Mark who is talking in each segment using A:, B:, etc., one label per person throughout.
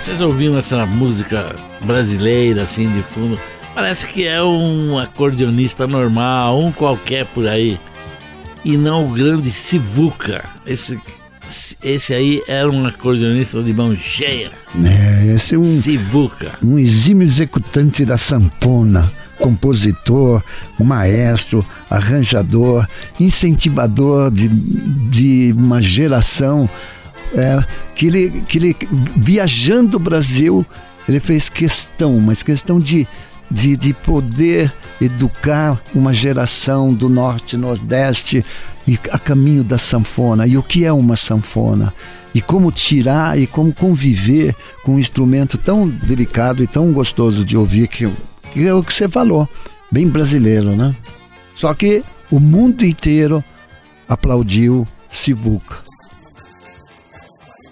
A: Vocês ouvindo essa música brasileira assim de fundo, parece que é um acordeonista normal, um qualquer por aí. E não o grande Sivuca. Esse, esse aí era um acordeonista de mão cheia.
B: É, esse é um.
A: Sivuca.
B: Um exímio executante da sanfona compositor, maestro, arranjador, incentivador de, de uma geração é, que, ele, que ele, viajando o Brasil, ele fez questão, mas questão de, de, de poder educar uma geração do Norte Nordeste e a caminho da sanfona. E o que é uma sanfona? E como tirar e como conviver com um instrumento tão delicado e tão gostoso de ouvir, que, que é o que você falou, bem brasileiro, né? Só que o mundo inteiro aplaudiu Sivuca.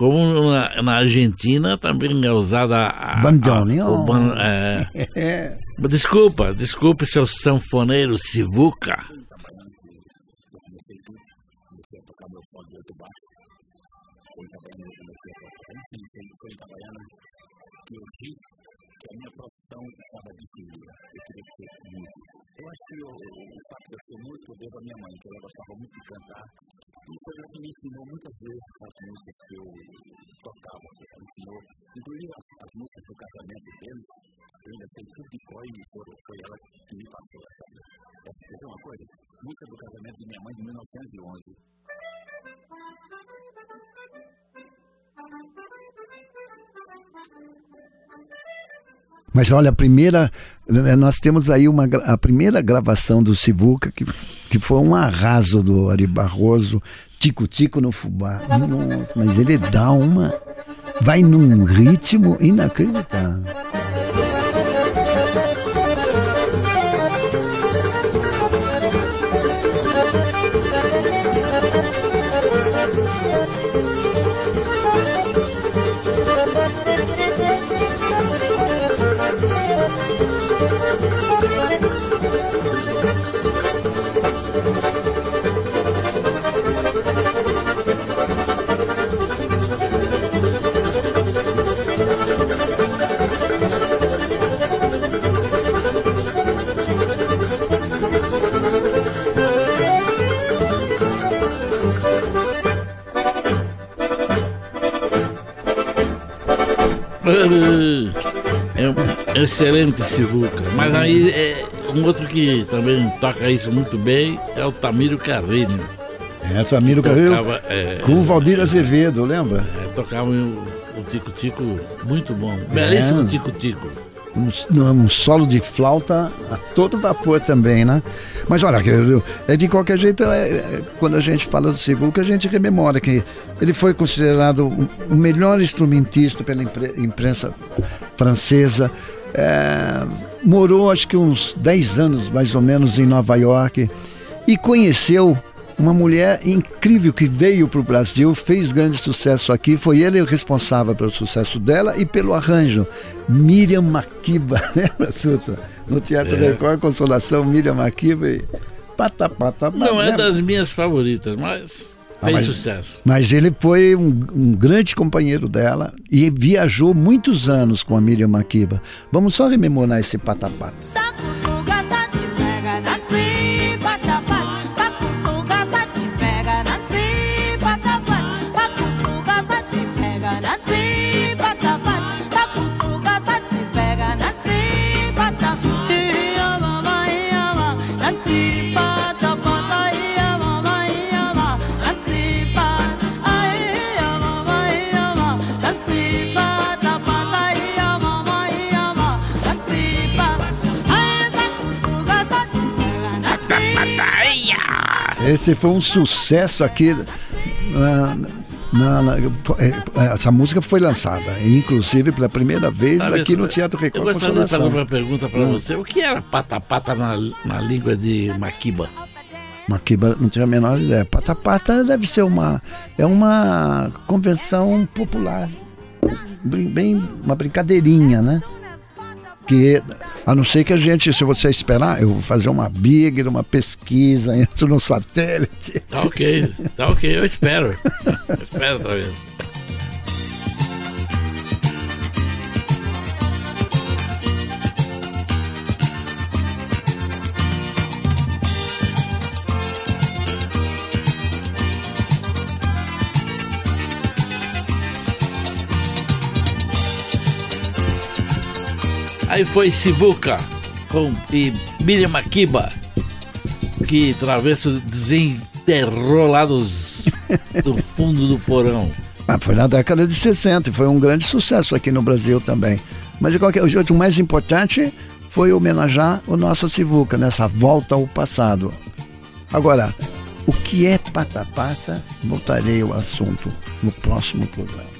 A: Como na, na Argentina também é usada a.
B: Bandoneon.
A: Ban, é... desculpa, desculpe, seu sanfoneiro Sivuca.
C: a. Eu acho que o, o fato de eu ser músico eu devo à minha mãe, que ela gostava muito de cantar. Ela que me ensinou muitas vezes as músicas que eu tocava. Me ensinou, inclusive as, as músicas do casamento deles. Eu ainda sei tudo de cor e foi, ela que me passou essa. Essa é uma coisa? Música do casamento de minha mãe de 1911.
B: Mas olha, a primeira. Eh, nós temos aí uma, a primeira gravação do Sivuca, que, que foi um arraso do Ari Barroso, Tico Tico no Fubá. Nossa, mas ele dá uma. Vai num ritmo inacreditável.
A: É um excelente Sivuca. Mas aí é, um outro que também toca isso muito bem é o Tamiro Carreiro.
B: É, Tamiro Carreiro é, com o Valdir Azevedo, lembra?
A: É, tocava o Tico-Tico muito bom. Belíssimo Tico-Tico
B: um, um, solo de flauta a todo vapor também, né? Mas olha, é de qualquer jeito, é, é, quando a gente fala do Sivuca, a gente rememora que ele foi considerado o melhor instrumentista pela imprensa francesa. É, morou acho que uns 10 anos mais ou menos em Nova York e conheceu uma mulher incrível que veio para o Brasil, fez grande sucesso aqui. Foi ele o responsável pelo sucesso dela e pelo arranjo. Miriam Makiba, lembra, Suta? No Teatro é. Record, Consolação, Miriam Makiba e pata, pata,
A: Não é das minhas favoritas, mas ah, fez mas, sucesso.
B: Mas ele foi um, um, grande companheiro dela e viajou muitos anos com a Miriam Makiba. Vamos só rememorar esse pata-pata. Esse foi um sucesso aqui. Na, na, na, é, essa música foi lançada, inclusive pela primeira vez Sabe, aqui no Teatro Record.
A: Eu gostaria de fazer uma pergunta para hum. você. O que era pata-pata na, na língua de Maquiba?
B: Maquiba não tinha a menor ideia. Pata-pata deve ser uma. É uma convenção popular. Bem, uma brincadeirinha, né? Que a não ser que a gente, se você esperar, eu vou fazer uma big, uma pesquisa, entro no satélite.
A: Tá ok, tá ok, eu espero. eu espero talvez. Aí foi Sibuca com e Miriam Makiba, que Travesso desenterrou lá dos, do fundo do porão.
B: Ah, foi na década de 60 e foi um grande sucesso aqui no Brasil também. Mas de qualquer jeito, o mais importante foi homenagear o nosso Sivuca nessa volta ao passado. Agora, o que é pata-pata? Voltarei ao assunto no próximo programa.